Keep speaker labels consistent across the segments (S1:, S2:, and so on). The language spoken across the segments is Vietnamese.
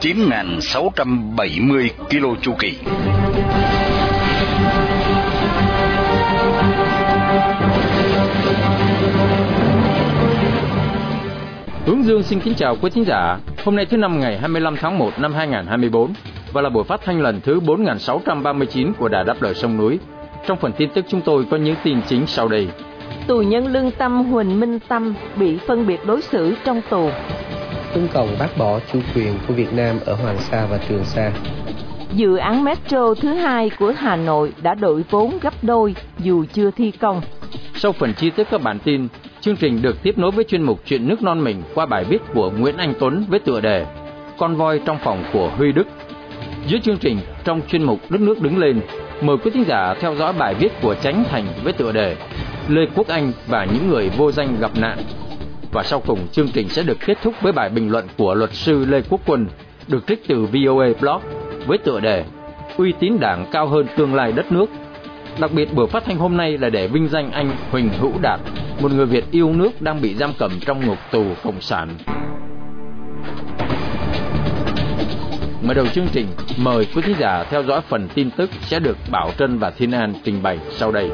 S1: 9.670 km chu kỳ.
S2: Hướng Dương xin kính chào quý thính giả. Hôm nay thứ năm ngày 25 tháng 1 năm 2024 và là buổi phát thanh lần thứ 4639 của Đài Đáp Lời Sông Núi. Trong phần tin tức chúng tôi có những tin chính sau đây.
S3: Tù nhân lương tâm Huỳnh Minh Tâm bị phân biệt đối xử trong tù.
S4: Trung Cộng bác bỏ chủ quyền của Việt Nam ở Hoàng Sa và Trường Sa.
S3: Dự án metro thứ hai của Hà Nội đã đổi vốn gấp đôi dù chưa thi công.
S2: Sau phần chi tiết các bản tin, chương trình được tiếp nối với chuyên mục Chuyện nước non mình qua bài viết của Nguyễn Anh Tuấn với tựa đề Con voi trong phòng của Huy Đức. Dưới chương trình, trong chuyên mục Đất nước đứng lên, mời quý thính giả theo dõi bài viết của Tránh Thành với tựa đề Lê Quốc Anh và những người vô danh gặp nạn. Và sau cùng chương trình sẽ được kết thúc với bài bình luận của luật sư Lê Quốc Quân được trích từ VOA Blog với tựa đề Uy tín đảng cao hơn tương lai đất nước. Đặc biệt buổi phát thanh hôm nay là để vinh danh anh Huỳnh Hữu Đạt, một người Việt yêu nước đang bị giam cầm trong ngục tù cộng sản. Mở đầu chương trình, mời quý thính giả theo dõi phần tin tức sẽ được Bảo Trân và Thiên An trình bày sau đây.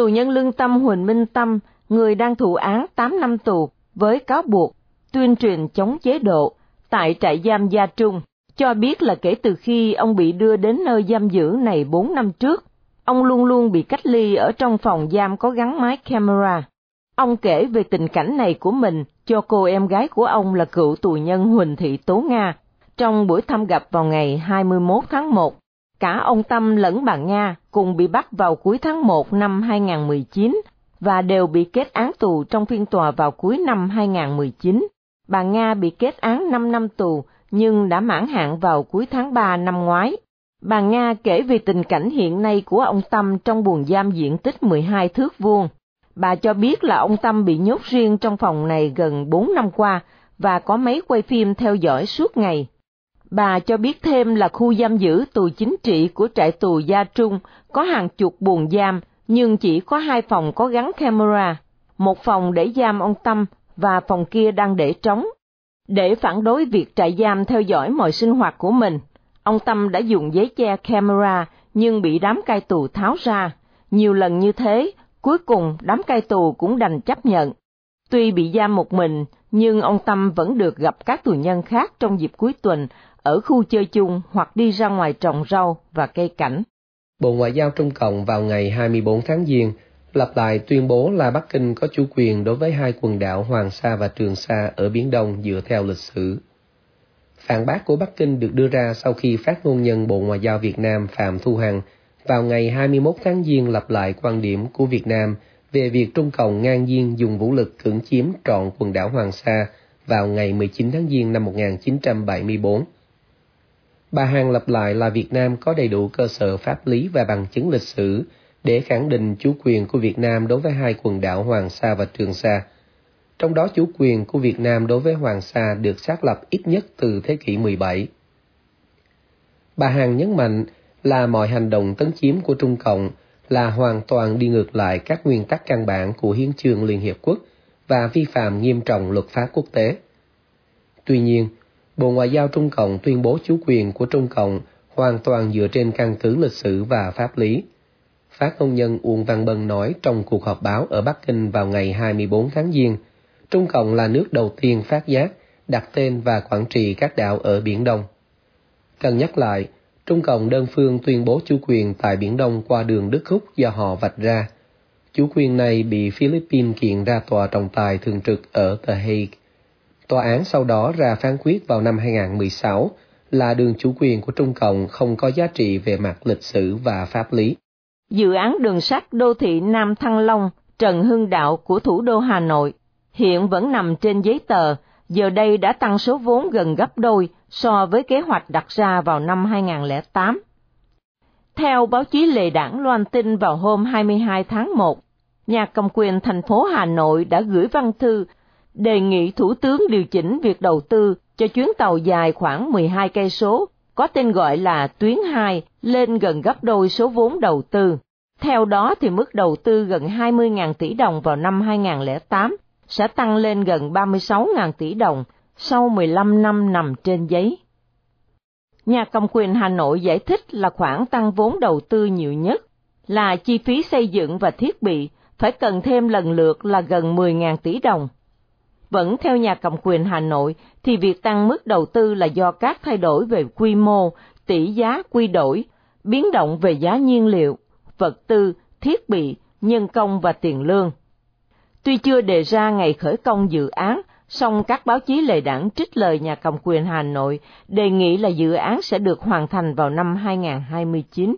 S3: Tù nhân lương tâm Huỳnh Minh Tâm, người đang thụ án 8 năm tù với cáo buộc tuyên truyền chống chế độ tại trại giam Gia Trung, cho biết là kể từ khi ông bị đưa đến nơi giam giữ này 4 năm trước, ông luôn luôn bị cách ly ở trong phòng giam có gắn máy camera. Ông kể về tình cảnh này của mình cho cô em gái của ông là cựu tù nhân Huỳnh Thị Tố Nga trong buổi thăm gặp vào ngày 21 tháng 1. Cả ông Tâm lẫn bà Nga cùng bị bắt vào cuối tháng 1 năm 2019 và đều bị kết án tù trong phiên tòa vào cuối năm 2019. Bà Nga bị kết án 5 năm tù, nhưng đã mãn hạn vào cuối tháng 3 năm ngoái. Bà Nga kể về tình cảnh hiện nay của ông Tâm trong buồng giam diện tích 12 thước vuông. Bà cho biết là ông Tâm bị nhốt riêng trong phòng này gần 4 năm qua và có máy quay phim theo dõi suốt ngày. Bà cho biết thêm là khu giam giữ tù chính trị của trại tù Gia Trung có hàng chục buồng giam nhưng chỉ có hai phòng có gắn camera, một phòng để giam ông Tâm và phòng kia đang để trống. Để phản đối việc trại giam theo dõi mọi sinh hoạt của mình, ông Tâm đã dùng giấy che camera nhưng bị đám cai tù tháo ra. Nhiều lần như thế, cuối cùng đám cai tù cũng đành chấp nhận. Tuy bị giam một mình, nhưng ông Tâm vẫn được gặp các tù nhân khác trong dịp cuối tuần ở khu chơi chung hoặc đi ra ngoài trồng rau và cây cảnh.
S4: Bộ Ngoại giao Trung Cộng vào ngày 24 tháng Giêng lặp lại tuyên bố là Bắc Kinh có chủ quyền đối với hai quần đảo Hoàng Sa và Trường Sa ở Biển Đông dựa theo lịch sử. Phản bác của Bắc Kinh được đưa ra sau khi phát ngôn nhân Bộ Ngoại giao Việt Nam Phạm Thu Hằng vào ngày 21 tháng Giêng lặp lại quan điểm của Việt Nam về việc Trung Cộng ngang nhiên dùng vũ lực cưỡng chiếm trọn quần đảo Hoàng Sa vào ngày 19 tháng Giêng năm 1974. Bà Hằng lặp lại là Việt Nam có đầy đủ cơ sở pháp lý và bằng chứng lịch sử để khẳng định chủ quyền của Việt Nam đối với hai quần đảo Hoàng Sa và Trường Sa. Trong đó chủ quyền của Việt Nam đối với Hoàng Sa được xác lập ít nhất từ thế kỷ 17. Bà Hằng nhấn mạnh là mọi hành động tấn chiếm của Trung Cộng là hoàn toàn đi ngược lại các nguyên tắc căn bản của Hiến chương Liên Hiệp Quốc và vi phạm nghiêm trọng luật pháp quốc tế. Tuy nhiên, Bộ Ngoại giao Trung Cộng tuyên bố chủ quyền của Trung Cộng hoàn toàn dựa trên căn cứ lịch sử và pháp lý. Phát ngôn nhân Uông Văn Bân nói trong cuộc họp báo ở Bắc Kinh vào ngày 24 tháng Giêng, Trung Cộng là nước đầu tiên phát giác, đặt tên và quản trị các đảo ở Biển Đông. Cần nhắc lại, Trung Cộng đơn phương tuyên bố chủ quyền tại Biển Đông qua đường Đức Khúc do họ vạch ra. Chủ quyền này bị Philippines kiện ra tòa trọng tài thường trực ở The Hague. Tòa án sau đó ra phán quyết vào năm 2016 là đường chủ quyền của Trung Cộng không có giá trị về mặt lịch sử và pháp lý.
S3: Dự án đường sắt đô thị Nam Thăng Long, Trần Hưng Đạo của thủ đô Hà Nội hiện vẫn nằm trên giấy tờ, giờ đây đã tăng số vốn gần gấp đôi so với kế hoạch đặt ra vào năm 2008. Theo báo chí Lệ Đảng loan tin vào hôm 22 tháng 1, nhà cầm quyền thành phố Hà Nội đã gửi văn thư đề nghị Thủ tướng điều chỉnh việc đầu tư cho chuyến tàu dài khoảng 12 cây số, có tên gọi là tuyến 2, lên gần gấp đôi số vốn đầu tư. Theo đó thì mức đầu tư gần 20.000 tỷ đồng vào năm 2008 sẽ tăng lên gần 36.000 tỷ đồng sau 15 năm nằm trên giấy. Nhà cầm quyền Hà Nội giải thích là khoản tăng vốn đầu tư nhiều nhất là chi phí xây dựng và thiết bị phải cần thêm lần lượt là gần 10.000 tỷ đồng. Vẫn theo nhà cầm quyền Hà Nội thì việc tăng mức đầu tư là do các thay đổi về quy mô, tỷ giá quy đổi, biến động về giá nhiên liệu, vật tư, thiết bị, nhân công và tiền lương. Tuy chưa đề ra ngày khởi công dự án, song các báo chí lệ đảng trích lời nhà cầm quyền Hà Nội đề nghị là dự án sẽ được hoàn thành vào năm 2029.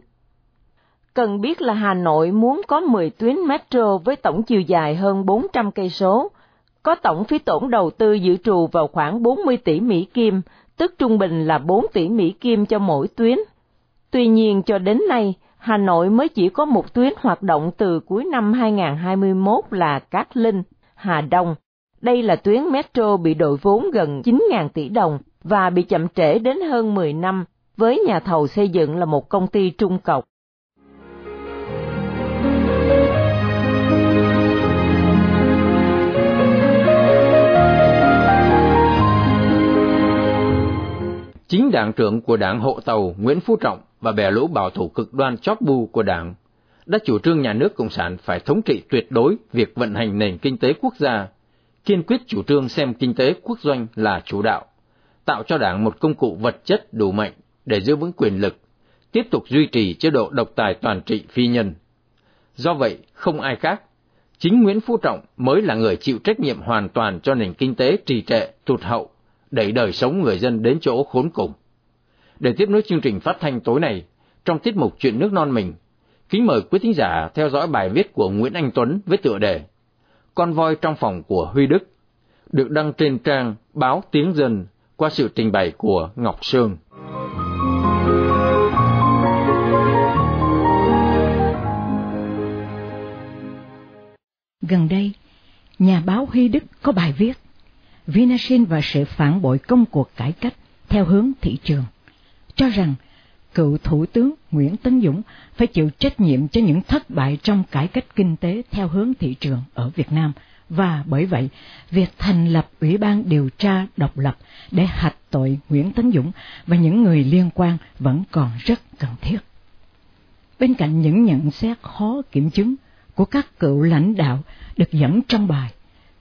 S3: Cần biết là Hà Nội muốn có 10 tuyến metro với tổng chiều dài hơn 400 cây số, có tổng phí tổn đầu tư dự trù vào khoảng 40 tỷ Mỹ Kim, tức trung bình là 4 tỷ Mỹ Kim cho mỗi tuyến. Tuy nhiên cho đến nay, Hà Nội mới chỉ có một tuyến hoạt động từ cuối năm 2021 là Cát Linh, Hà Đông. Đây là tuyến metro bị đội vốn gần 9.000 tỷ đồng và bị chậm trễ đến hơn 10 năm, với nhà thầu xây dựng là một công ty trung cọc.
S2: Chính đảng trưởng của đảng Hộ Tàu Nguyễn Phú Trọng và bè lũ bảo thủ cực đoan chóp bu của đảng đã chủ trương nhà nước Cộng sản phải thống trị tuyệt đối việc vận hành nền kinh tế quốc gia, kiên quyết chủ trương xem kinh tế quốc doanh là chủ đạo, tạo cho đảng một công cụ vật chất đủ mạnh để giữ vững quyền lực, tiếp tục duy trì chế độ độc tài toàn trị phi nhân. Do vậy, không ai khác, chính Nguyễn Phú Trọng mới là người chịu trách nhiệm hoàn toàn cho nền kinh tế trì trệ, tụt hậu, đẩy đời sống người dân đến chỗ khốn cùng. Để tiếp nối chương trình phát thanh tối nay, trong tiết mục Chuyện nước non mình, kính mời quý thính giả theo dõi bài viết của Nguyễn Anh Tuấn với tựa đề Con voi trong phòng của Huy Đức, được đăng trên trang báo Tiếng Dân qua sự trình bày của Ngọc Sương.
S5: Gần đây, nhà báo Huy Đức có bài viết Vinashin và sự phản bội công cuộc cải cách theo hướng thị trường, cho rằng cựu Thủ tướng Nguyễn Tấn Dũng phải chịu trách nhiệm cho những thất bại trong cải cách kinh tế theo hướng thị trường ở Việt Nam, và bởi vậy, việc thành lập Ủy ban điều tra độc lập để hạch tội Nguyễn Tấn Dũng và những người liên quan vẫn còn rất cần thiết. Bên cạnh những nhận xét khó kiểm chứng của các cựu lãnh đạo được dẫn trong bài,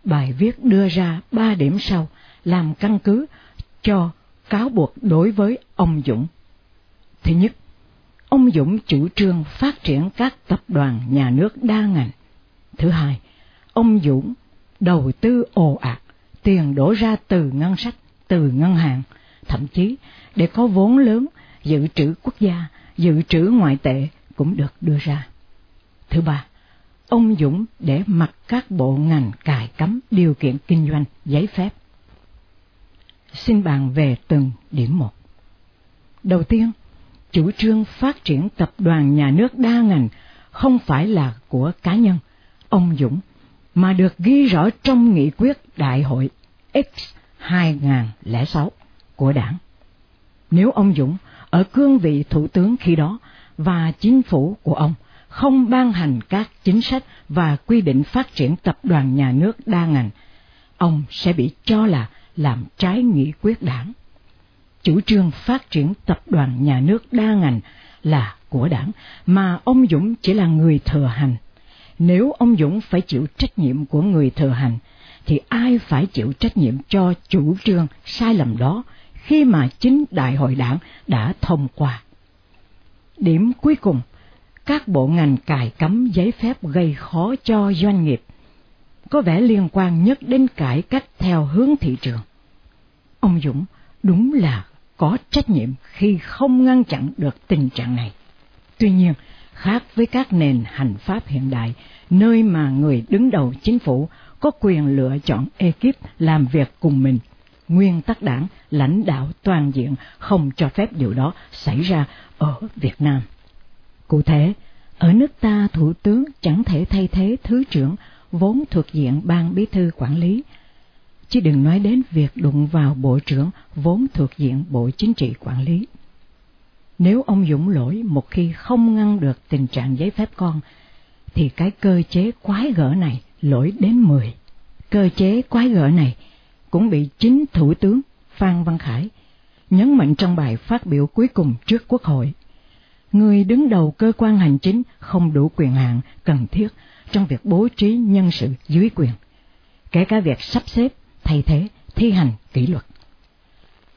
S5: bài viết đưa ra ba điểm sau làm căn cứ cho cáo buộc đối với ông Dũng. Thứ nhất, ông Dũng chủ trương phát triển các tập đoàn nhà nước đa ngành. Thứ hai, ông Dũng đầu tư ồ ạt, tiền đổ ra từ ngân sách, từ ngân hàng, thậm chí để có vốn lớn, dự trữ quốc gia, dự trữ ngoại tệ cũng được đưa ra. Thứ ba, ông Dũng để mặc các bộ ngành cài cấm điều kiện kinh doanh giấy phép. Xin bàn về từng điểm một. Đầu tiên, chủ trương phát triển tập đoàn nhà nước đa ngành không phải là của cá nhân, ông Dũng, mà được ghi rõ trong nghị quyết Đại hội X 2006 của đảng. Nếu ông Dũng ở cương vị thủ tướng khi đó và chính phủ của ông không ban hành các chính sách và quy định phát triển tập đoàn nhà nước đa ngành, ông sẽ bị cho là làm trái nghị quyết đảng. Chủ trương phát triển tập đoàn nhà nước đa ngành là của đảng, mà ông Dũng chỉ là người thừa hành. Nếu ông Dũng phải chịu trách nhiệm của người thừa hành, thì ai phải chịu trách nhiệm cho chủ trương sai lầm đó khi mà chính đại hội đảng đã thông qua. Điểm cuối cùng, các bộ ngành cài cấm giấy phép gây khó cho doanh nghiệp, có vẻ liên quan nhất đến cải cách theo hướng thị trường. Ông Dũng đúng là có trách nhiệm khi không ngăn chặn được tình trạng này. Tuy nhiên, khác với các nền hành pháp hiện đại, nơi mà người đứng đầu chính phủ có quyền lựa chọn ekip làm việc cùng mình. Nguyên tắc đảng lãnh đạo toàn diện không cho phép điều đó xảy ra ở Việt Nam. Cụ thể, ở nước ta thủ tướng chẳng thể thay thế thứ trưởng vốn thuộc diện ban bí thư quản lý, chứ đừng nói đến việc đụng vào bộ trưởng vốn thuộc diện bộ chính trị quản lý. Nếu ông Dũng lỗi một khi không ngăn được tình trạng giấy phép con, thì cái cơ chế quái gở này lỗi đến mười. Cơ chế quái gở này cũng bị chính Thủ tướng Phan Văn Khải nhấn mạnh trong bài phát biểu cuối cùng trước Quốc hội. Người đứng đầu cơ quan hành chính không đủ quyền hạn cần thiết trong việc bố trí nhân sự dưới quyền, kể cả việc sắp xếp, thay thế, thi hành kỷ luật.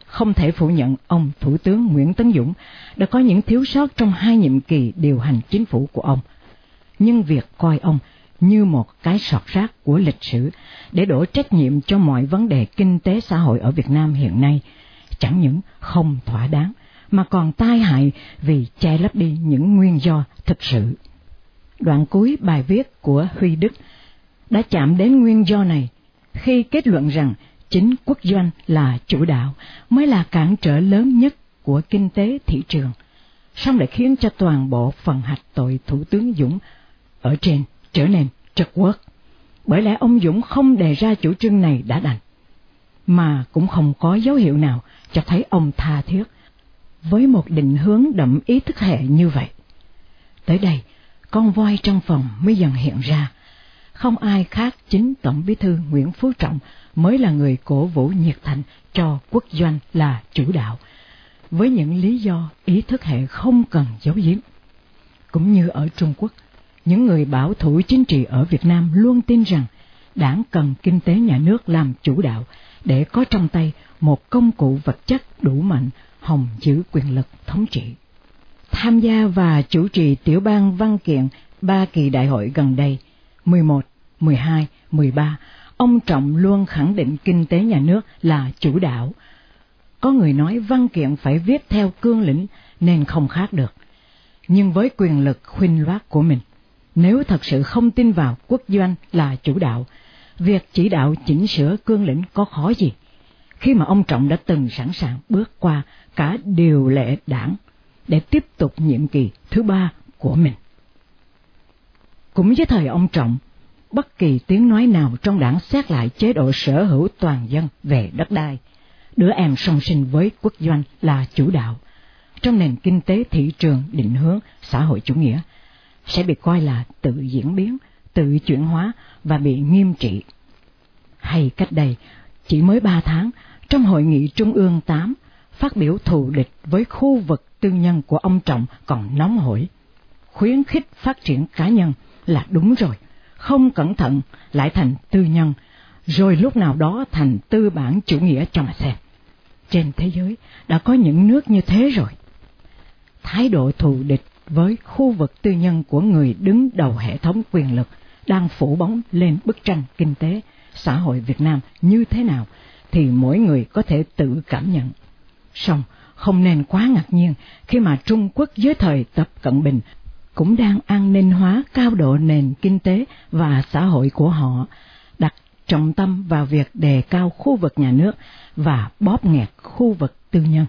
S5: Không thể phủ nhận ông Thủ tướng Nguyễn Tấn Dũng đã có những thiếu sót trong hai nhiệm kỳ điều hành chính phủ của ông. Nhưng việc coi ông như một cái sọt rác của lịch sử để đổ trách nhiệm cho mọi vấn đề kinh tế xã hội ở Việt Nam hiện nay chẳng những không thỏa đáng mà còn tai hại vì che lấp đi những nguyên do thực sự. Đoạn cuối bài viết của Huy Đức đã chạm đến nguyên do này khi kết luận rằng chính quốc doanh là chủ đạo mới là cản trở lớn nhất của kinh tế thị trường, song lại khiến cho toàn bộ phần hạch tội Thủ tướng Dũng ở trên trở nên trật quất. Bởi lẽ ông Dũng không đề ra chủ trương này đã đành, mà cũng không có dấu hiệu nào cho thấy ông tha thiết với một định hướng đậm ý thức hệ như vậy. Tới đây, con voi trong phòng mới dần hiện ra. Không ai khác chính Tổng Bí thư Nguyễn Phú Trọng mới là người cổ vũ nhiệt thành cho quốc doanh là chủ đạo, với những lý do ý thức hệ không cần giấu giếm. Cũng như ở Trung Quốc, những người bảo thủ chính trị ở Việt Nam luôn tin rằng đảng cần kinh tế nhà nước làm chủ đạo để có trong tay một công cụ vật chất đủ mạnh hòng giữ quyền lực thống trị. Tham gia và chủ trì tiểu ban văn kiện ba kỳ đại hội gần đây, 11, 12, 13, ông Trọng luôn khẳng định kinh tế nhà nước là chủ đạo. Có người nói văn kiện phải viết theo cương lĩnh nên không khác được. Nhưng với quyền lực khuynh loát của mình, nếu thật sự không tin vào quốc doanh là chủ đạo, việc chỉ đạo chỉnh sửa cương lĩnh có khó gì? Khi mà ông Trọng đã từng sẵn sàng bước qua cả điều lệ đảng để tiếp tục nhiệm kỳ thứ ba của mình. Cũng với thời ông Trọng, bất kỳ tiếng nói nào trong đảng xét lại chế độ sở hữu toàn dân về đất đai, đứa em song sinh với quốc doanh là chủ đạo, trong nền kinh tế thị trường định hướng xã hội chủ nghĩa, sẽ bị coi là tự diễn biến, tự chuyển hóa và bị nghiêm trị. Hay cách đây, chỉ mới ba tháng, trong hội nghị Trung ương 8, phát biểu thù địch với khu vực tư nhân của ông Trọng còn nóng hổi. Khuyến khích phát triển cá nhân là đúng rồi, không cẩn thận lại thành tư nhân, rồi lúc nào đó thành tư bản chủ nghĩa cho mà xem. Trên thế giới đã có những nước như thế rồi. Thái độ thù địch với khu vực tư nhân của người đứng đầu hệ thống quyền lực đang phủ bóng lên bức tranh kinh tế, xã hội Việt Nam như thế nào thì mỗi người có thể tự cảm nhận. Song không nên quá ngạc nhiên khi mà Trung Quốc dưới thời Tập Cận Bình cũng đang an ninh hóa cao độ nền kinh tế và xã hội của họ, đặt trọng tâm vào việc đề cao khu vực nhà nước và bóp nghẹt khu vực tư nhân.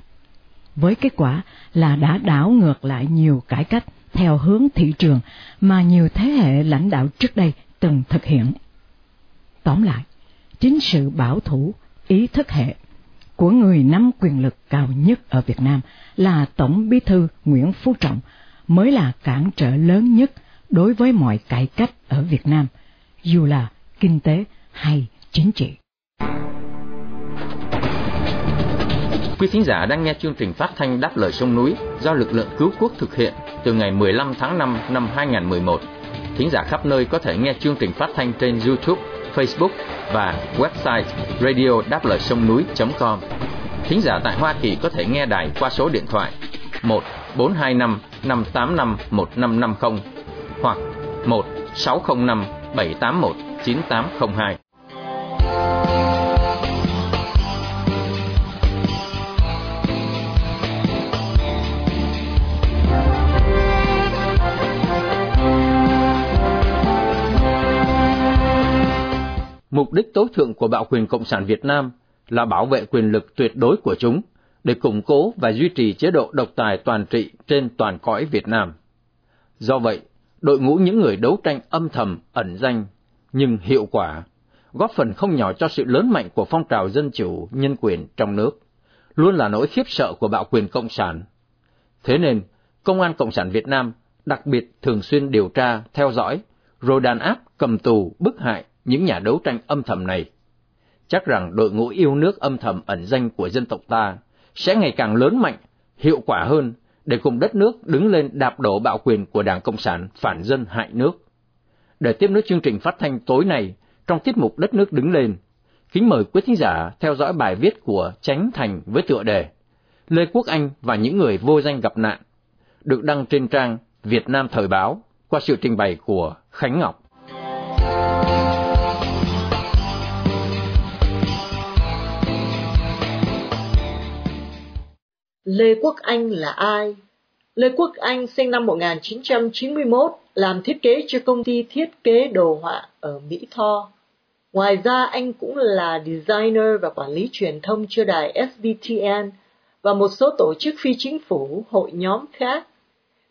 S5: Với kết quả là đã đảo ngược lại nhiều cải cách theo hướng thị trường mà nhiều thế hệ lãnh đạo trước đây từng thực hiện. Tóm lại, chính sự bảo thủ, ý thức hệ của người nắm quyền lực cao nhất ở Việt Nam là Tổng Bí thư Nguyễn Phú Trọng mới là cản trở lớn nhất đối với mọi cải cách ở Việt Nam, dù là kinh tế hay chính trị.
S2: Quý thính giả đang nghe chương trình phát thanh Đáp lời sông núi do lực lượng cứu quốc thực hiện từ ngày 15 tháng 5 năm 2011. Thính giả khắp nơi có thể nghe chương trình phát thanh trên YouTube, Facebook và website radio đáp lời sông núi.com. Thính giả tại Hoa Kỳ có thể nghe đài qua số điện thoại 1 425 585 1550 hoặc 1 605 781 9802. Tối thượng của bạo quyền Cộng sản Việt Nam là bảo vệ quyền lực tuyệt đối của chúng để củng cố và duy trì chế độ độc tài toàn trị trên toàn cõi Việt Nam. Do vậy, đội ngũ những người đấu tranh âm thầm, ẩn danh, nhưng hiệu quả, góp phần không nhỏ cho sự lớn mạnh của phong trào dân chủ, nhân quyền trong nước, luôn là nỗi khiếp sợ của bạo quyền Cộng sản. Thế nên, Công an Cộng sản Việt Nam đặc biệt thường xuyên điều tra, theo dõi, rồi đàn áp, cầm tù, bức hại những nhà đấu tranh âm thầm này. Chắc rằng đội ngũ yêu nước âm thầm ẩn danh của dân tộc ta sẽ ngày càng lớn mạnh, hiệu quả hơn để cùng đất nước đứng lên đạp đổ bạo quyền của Đảng Cộng sản phản dân hại nước. Để tiếp nối chương trình phát thanh tối nay trong tiết mục Đất nước đứng lên, kính mời quý thính giả theo dõi bài viết của Tránh Thành với tựa đề Lê Quốc Anh và những người vô danh gặp nạn, được đăng trên trang Việt Nam Thời báo qua sự trình bày của Khánh Ngọc.
S6: Lê Quốc Anh là ai? Lê Quốc Anh sinh năm 1991, làm thiết kế cho công ty thiết kế đồ họa ở Mỹ Tho. Ngoài ra anh cũng là designer và quản lý truyền thông cho đài SBTN và một số tổ chức phi chính phủ, hội nhóm khác.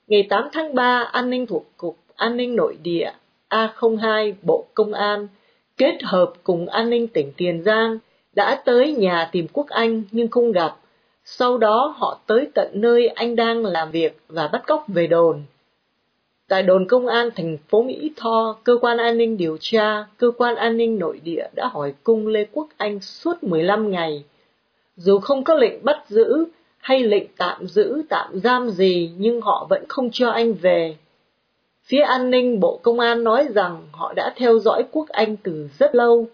S6: Ngày 8 tháng 3, An ninh thuộc Cục An ninh Nội địa A02 Bộ Công an kết hợp cùng An ninh tỉnh Tiền Giang đã tới nhà tìm Quốc Anh nhưng không gặp sau đó họ tới tận nơi anh đang làm việc và bắt cóc về đồn. Tại đồn công an thành phố Mỹ Tho, cơ quan an ninh điều tra, cơ quan an ninh nội địa đã hỏi cung Lê Quốc Anh suốt 15 ngày. Dù không có lệnh bắt giữ hay lệnh tạm giữ, tạm giam gì, nhưng họ vẫn không cho anh về. Phía an ninh Bộ Công an nói rằng họ đã theo dõi Quốc Anh từ rất lâu.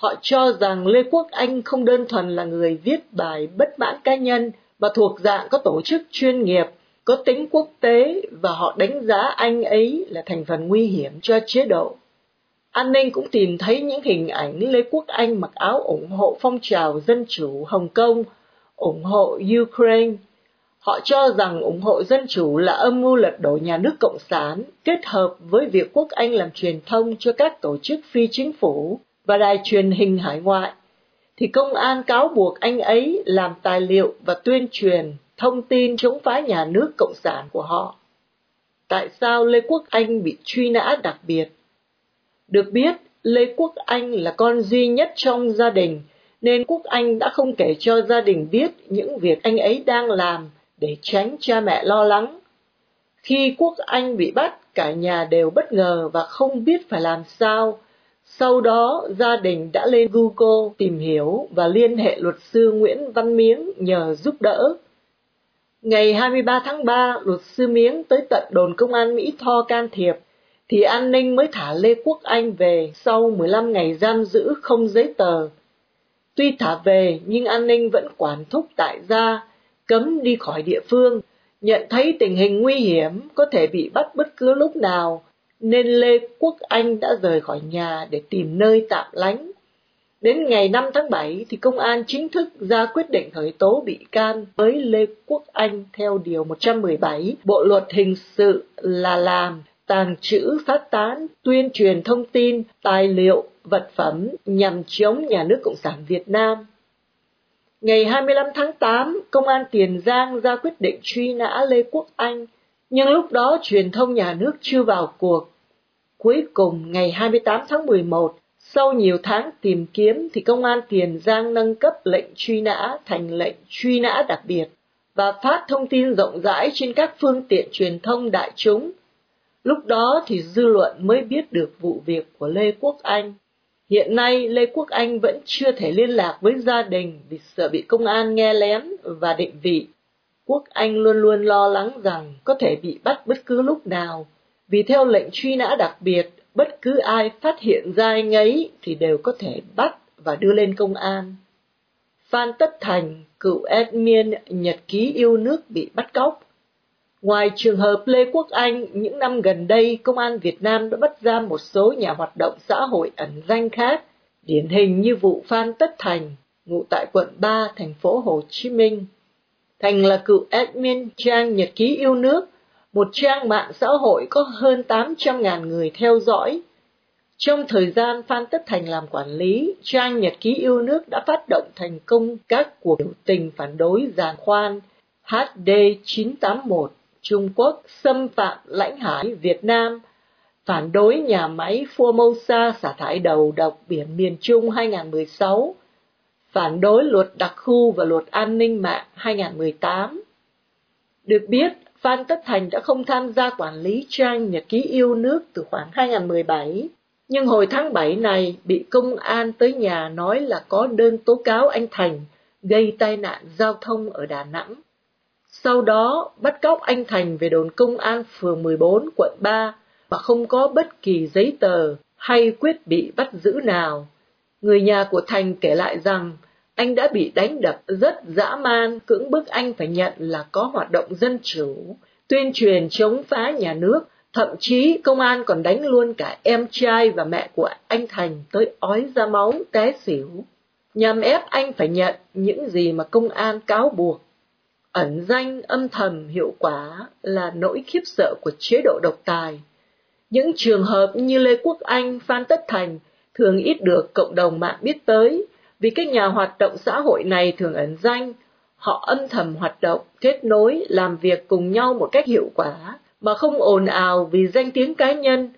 S6: Họ cho rằng Lê Quốc Anh không đơn thuần là người viết bài bất mãn cá nhân mà thuộc dạng có tổ chức chuyên nghiệp, có tính quốc tế và họ đánh giá anh ấy là thành phần nguy hiểm cho chế độ. An ninh cũng tìm thấy những hình ảnh Lê Quốc Anh mặc áo ủng hộ phong trào dân chủ Hồng Kông, ủng hộ Ukraine. Họ cho rằng ủng hộ dân chủ là âm mưu lật đổ nhà nước Cộng sản kết hợp với việc Quốc Anh làm truyền thông cho các tổ chức phi chính phủ và đài truyền hình hải ngoại, thì công an cáo buộc anh ấy làm tài liệu và tuyên truyền thông tin chống phá nhà nước Cộng sản của họ. Tại sao Lê Quốc Anh bị truy nã đặc biệt? Được biết, Lê Quốc Anh là con duy nhất trong gia đình, nên Quốc Anh đã không kể cho gia đình biết những việc anh ấy đang làm để tránh cha mẹ lo lắng. Khi Quốc Anh bị bắt, cả nhà đều bất ngờ và không biết phải làm sao, sau đó, gia đình đã lên Google tìm hiểu và liên hệ luật sư Nguyễn Văn Miếng nhờ giúp đỡ. Ngày 23 tháng 3, luật sư Miếng tới tận đồn công an Mỹ Tho can thiệp, thì an ninh mới thả Lê Quốc Anh về sau 15 ngày giam giữ không giấy tờ. Tuy thả về nhưng an ninh vẫn quản thúc tại gia, cấm đi khỏi địa phương, nhận thấy tình hình nguy hiểm có thể bị bắt bất cứ lúc nào nên Lê Quốc Anh đã rời khỏi nhà để tìm nơi tạm lánh. Đến ngày 5 tháng 7 thì công an chính thức ra quyết định khởi tố bị can với Lê Quốc Anh theo Điều 117 Bộ Luật Hình sự là làm, tàng trữ, phát tán, tuyên truyền thông tin, tài liệu, vật phẩm nhằm chống nhà nước Cộng sản Việt Nam. Ngày 25 tháng 8, Công an Tiền Giang ra quyết định truy nã Lê Quốc Anh – nhưng lúc đó truyền thông nhà nước chưa vào cuộc. Cuối cùng, ngày 28 tháng 11, sau nhiều tháng tìm kiếm thì công an Tiền Giang nâng cấp lệnh truy nã thành lệnh truy nã đặc biệt và phát thông tin rộng rãi trên các phương tiện truyền thông đại chúng. Lúc đó thì dư luận mới biết được vụ việc của Lê Quốc Anh. Hiện nay Lê Quốc Anh vẫn chưa thể liên lạc với gia đình vì sợ bị công an nghe lén và định vị quốc Anh luôn luôn lo lắng rằng có thể bị bắt bất cứ lúc nào, vì theo lệnh truy nã đặc biệt, bất cứ ai phát hiện ra anh ấy thì đều có thể bắt và đưa lên công an. Phan Tất Thành, cựu admin Nhật ký yêu nước bị bắt cóc. Ngoài trường hợp Lê Quốc Anh, những năm gần đây, Công an Việt Nam đã bắt giam một số nhà hoạt động xã hội ẩn danh khác, điển hình như vụ Phan Tất Thành, ngụ tại quận 3, thành phố Hồ Chí Minh. Thành là cựu admin trang Nhật ký yêu nước, một trang mạng xã hội có hơn 800.000 người theo dõi. Trong thời gian Phan Tất Thành làm quản lý, trang Nhật ký yêu nước đã phát động thành công các cuộc biểu tình phản đối giàn khoan HD 981 Trung Quốc xâm phạm lãnh hải Việt Nam, phản đối nhà máy Formosa xả thải đầu độc biển miền Trung 2016, phản đối luật đặc khu và luật an ninh mạng 2018. Được biết, Phan Tất Thành đã không tham gia quản lý trang Nhật ký yêu nước từ khoảng 2017, nhưng hồi tháng 7 này bị công an tới nhà nói là có đơn tố cáo anh Thành gây tai nạn giao thông ở Đà Nẵng. Sau đó bắt cóc anh Thành về đồn công an phường 14 quận 3 mà không có bất kỳ giấy tờ hay quyết bị bắt giữ nào. Người nhà của Thành kể lại rằng anh đã bị đánh đập rất dã man, cưỡng bức anh phải nhận là có hoạt động dân chủ, tuyên truyền chống phá nhà nước, thậm chí công an còn đánh luôn cả em trai và mẹ của anh Thành tới ói ra máu té xỉu, nhằm ép anh phải nhận những gì mà công an cáo buộc. Ẩn danh âm thầm hiệu quả là nỗi khiếp sợ của chế độ độc tài. Những trường hợp như Lê Quốc Anh, Phan Tất Thành thường ít được cộng đồng mạng biết tới, vì các nhà hoạt động xã hội này thường ẩn danh, họ âm thầm hoạt động, kết nối, làm việc cùng nhau một cách hiệu quả, mà không ồn ào vì danh tiếng cá nhân.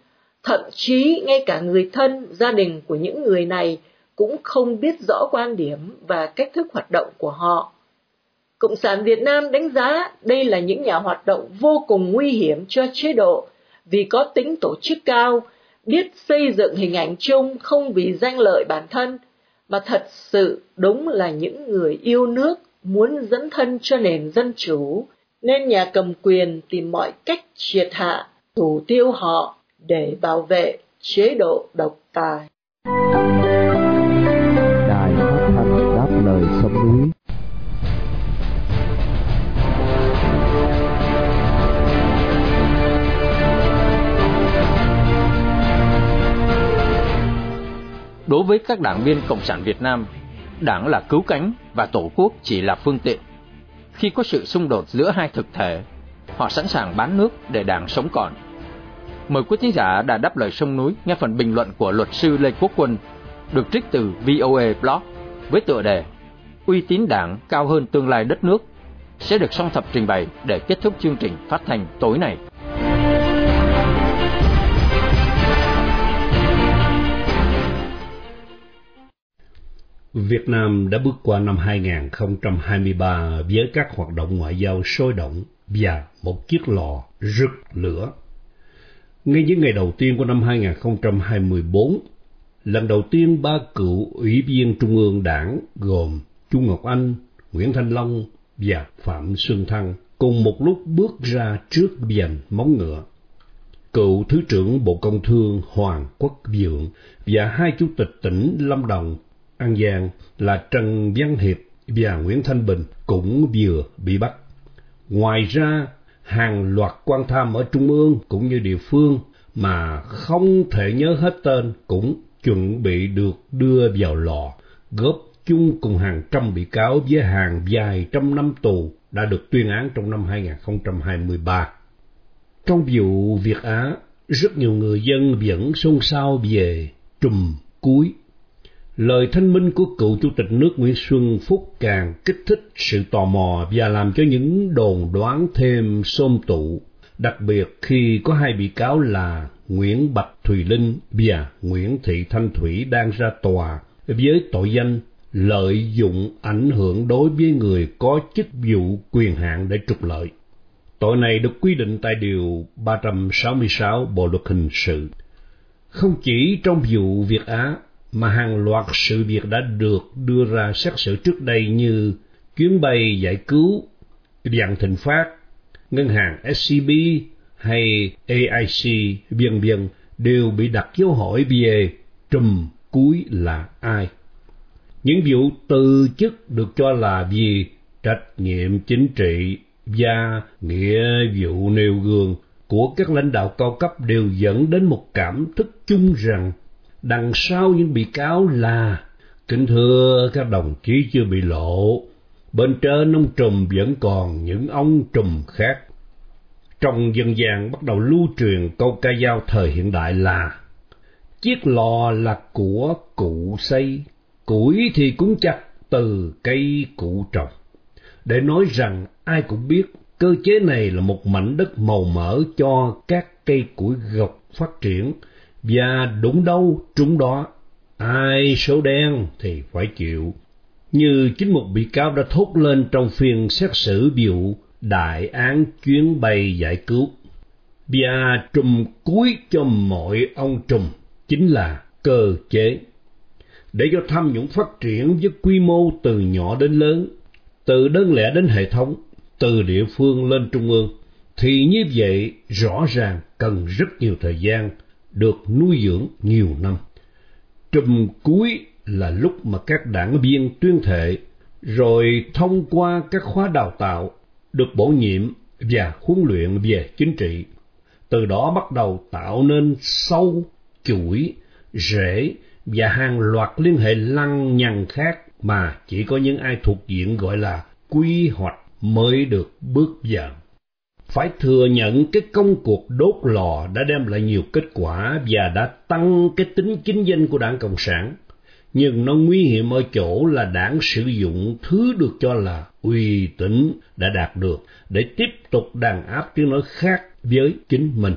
S6: Thậm chí ngay cả người thân, gia đình của những người này cũng không biết rõ quan điểm và cách thức hoạt động của họ. Cộng sản Việt Nam đánh giá đây là những nhà hoạt động vô cùng nguy hiểm cho chế độ vì có tính tổ chức cao, biết xây dựng hình ảnh chung không vì danh lợi bản thân, mà thật sự đúng là những người yêu nước muốn dẫn thân cho nền dân chủ, nên nhà cầm quyền tìm mọi cách triệt hạ, thủ tiêu họ để bảo vệ chế độ độc tài.
S2: Đối với các đảng viên Cộng sản Việt Nam, đảng là cứu cánh và tổ quốc chỉ là phương tiện. Khi có sự xung đột giữa hai thực thể, họ sẵn sàng bán nước để đảng sống còn. Mời quý thính giả đã đáp lời sông núi nghe phần bình luận của luật sư Lê Quốc Quân được trích từ VOA Blog với tựa đề Uy tín đảng cao hơn tương lai đất nước sẽ được song thập trình bày để kết thúc chương trình phát thanh tối nay.
S7: Việt Nam đã bước qua năm 2023 với các hoạt động ngoại giao sôi động và một chiếc lò rực lửa. Ngay những ngày đầu tiên của năm 2024, lần đầu tiên ba cựu ủy viên Trung ương Đảng gồm Chu Ngọc Anh, Nguyễn Thanh Long và Phạm Xuân Thăng cùng một lúc bước ra trước dành móng ngựa. Cựu Thứ trưởng Bộ Công Thương Hoàng Quốc Dượng và hai chủ tịch tỉnh Lâm Đồng An Giang là Trần Văn Hiệp và Nguyễn Thanh Bình cũng vừa bị bắt. Ngoài ra, hàng loạt quan tham ở Trung ương cũng như địa phương mà không thể nhớ hết tên cũng chuẩn bị được đưa vào lò, góp chung cùng hàng trăm bị cáo với hàng vài trăm năm tù đã được tuyên án trong năm 2023. Trong vụ Việt Á, rất nhiều người dân vẫn xôn xao về trùm cuối Lời thanh minh của cựu chủ tịch nước Nguyễn Xuân Phúc càng kích thích sự tò mò và làm cho những đồn đoán thêm xôm tụ, đặc biệt khi có hai bị cáo là Nguyễn Bạch Thùy Linh và Nguyễn Thị Thanh Thủy đang ra tòa với tội danh lợi dụng ảnh hưởng đối với người có chức vụ quyền hạn để trục lợi. Tội này được quy định tại Điều 366 Bộ Luật Hình sự. Không chỉ trong vụ Việt Á, mà hàng loạt sự việc đã được đưa ra xét xử trước đây như chuyến bay giải cứu, Vạn Thịnh Phát, ngân hàng SCB hay AIC vân vân đều bị đặt dấu hỏi về trùm cuối là ai. Những vụ từ chức được cho là vì trách nhiệm chính trị và nghĩa vụ nêu gương của các lãnh đạo cao cấp đều dẫn đến một cảm thức chung rằng đằng sau những bị cáo là kính thưa các đồng chí chưa bị lộ bên trên ông trùm vẫn còn những ông trùm khác trong dân gian bắt đầu lưu truyền câu ca dao thời hiện đại là chiếc lò là của cụ xây, củi thì cũng chặt từ cây cụ trồng. Để nói rằng ai cũng biết cơ chế này là một mảnh đất màu mỡ cho các cây củi gộc phát triển, và đúng đâu trúng đó, ai số đen thì phải chịu. Như chính một bị cáo đã thốt lên trong phiên xét xử vụ đại án chuyến bay giải cứu. Và trùm cuối cho mọi ông trùm chính là cơ chế. Để cho tham nhũng phát triển với quy mô từ nhỏ đến lớn, từ đơn lẻ đến hệ thống, từ địa phương lên trung ương, thì như vậy rõ ràng cần rất nhiều thời gian được nuôi dưỡng nhiều năm. Trùm cuối là lúc mà các đảng viên tuyên thệ, rồi thông qua các khóa đào tạo, được bổ nhiệm và huấn luyện về chính trị. Từ đó bắt đầu tạo nên sâu, chuỗi, rễ và hàng loạt liên hệ lăng nhằng khác mà chỉ có những ai thuộc diện gọi là quy hoạch mới được bước vào. Phải thừa nhận cái công cuộc đốt lò đã đem lại nhiều kết quả và đã tăng cái tính chính danh của đảng Cộng sản. Nhưng nó nguy hiểm ở chỗ là đảng sử dụng thứ được cho là uy tín đã đạt được để tiếp tục đàn áp tiếng nói khác với chính mình.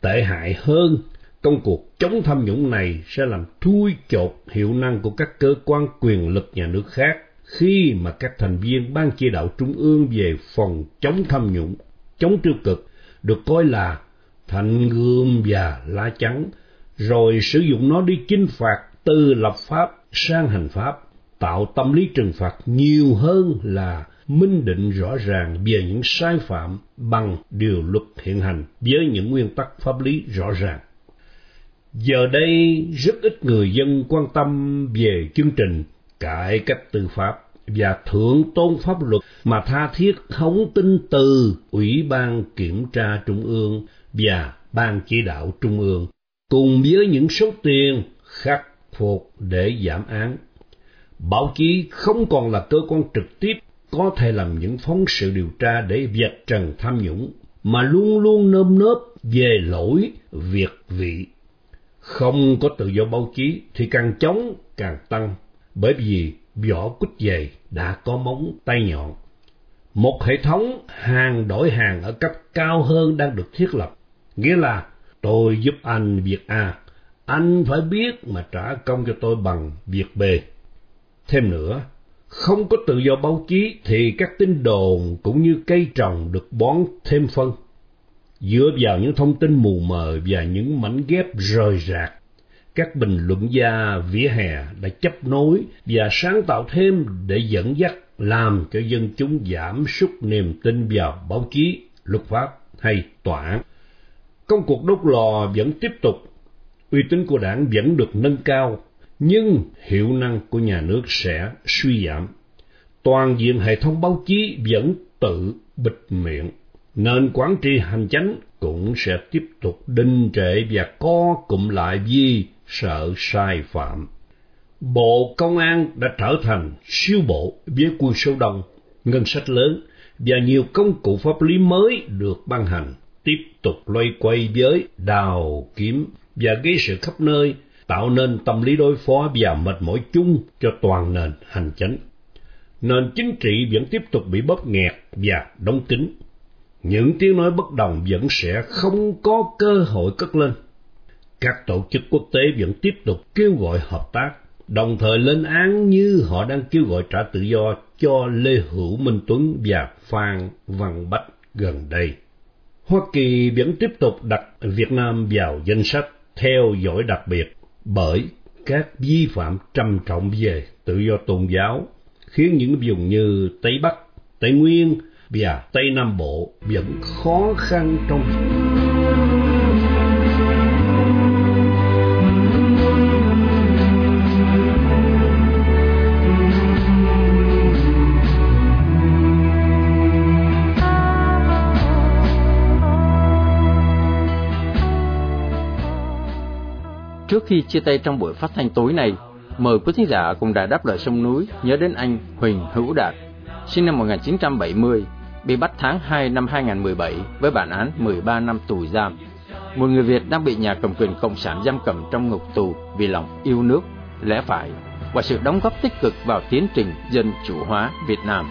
S7: Tệ hại hơn, công cuộc chống tham nhũng này sẽ làm thui chột hiệu năng của các cơ quan quyền lực nhà nước khác khi mà các thành viên ban chỉ đạo trung ương về phòng chống tham nhũng, chống tiêu cực được coi là thành gươm và lá chắn, rồi sử dụng nó đi chinh phạt từ lập pháp sang hành pháp, tạo tâm lý trừng phạt nhiều hơn là minh định rõ ràng về những sai phạm bằng điều luật hiện hành với những nguyên tắc pháp lý rõ ràng. Giờ đây, rất ít người dân quan tâm về chương trình cải cách tư pháp và thượng tôn pháp luật mà tha thiết không tin từ Ủy ban Kiểm tra Trung ương và Ban Chỉ đạo Trung ương, cùng với những số tiền khắc phục để giảm án. Báo chí không còn là cơ quan trực tiếp có thể làm những phóng sự điều tra để vạch trần tham nhũng, mà luôn luôn nơm nớp về lỗi việc vị. Không có tự do báo chí thì càng chống càng tăng, bởi vì vỏ quýt dày đã có móng tay nhọn. Một hệ thống hàng đổi hàng ở cấp cao hơn đang được thiết lập, nghĩa là tôi giúp anh việc A, anh phải biết mà trả công cho tôi bằng việc B. Thêm nữa, không có tự do báo chí thì các tin đồn cũng như cây trồng được bón thêm phân. Dựa vào những thông tin mù mờ và những mảnh ghép rời rạc, các bình luận gia vỉa hè đã chấp nối và sáng tạo thêm để dẫn dắt làm cho dân chúng giảm sút niềm tin vào báo chí, luật pháp hay tòa án. Công cuộc đốt lò vẫn tiếp tục, uy tín của đảng vẫn được nâng cao nhưng hiệu năng của nhà nước sẽ suy giảm. Toàn diện hệ thống báo chí vẫn tự bịt miệng, nên quản trị hành chánh cũng sẽ tiếp tục đình trệ và co cụm lại vì sợ sai phạm. Bộ Công an đã trở thành siêu bộ với quân số đông, ngân sách lớn và nhiều công cụ pháp lý mới được ban hành, tiếp tục loay quay với đào kiếm và gây sự khắp nơi tạo nên tâm lý đối phó và mệt mỏi chung cho toàn nền hành chính, Nền chính trị vẫn tiếp tục bị bóp nghẹt và đóng kín. Những tiếng nói bất đồng vẫn sẽ không có cơ hội cất lên. Các tổ chức quốc tế vẫn tiếp tục kêu gọi hợp tác, đồng thời lên án như họ đang kêu gọi trả tự do cho Lê Hữu Minh Tuấn và Phan Văn Bách gần đây. Hoa Kỳ vẫn tiếp tục đặt Việt Nam vào danh sách theo dõi đặc biệt bởi các vi phạm trầm trọng về tự do tôn giáo khiến những vùng như Tây Bắc, Tây Nguyên và Tây Nam Bộ vẫn khó khăn trong
S2: Trước khi chia tay trong buổi phát thanh tối này, mời quý thính giả cùng đài đáp lời sông núi nhớ đến anh Huỳnh Hữu Đạt, sinh năm 1970, bị bắt tháng 2 năm 2017 với bản án 13 năm tù giam. một người Việt đang bị nhà cầm quyền cộng sản giam cầm trong ngục tù vì lòng yêu nước, lẽ phải và sự đóng góp tích cực vào tiến trình dân chủ hóa Việt Nam.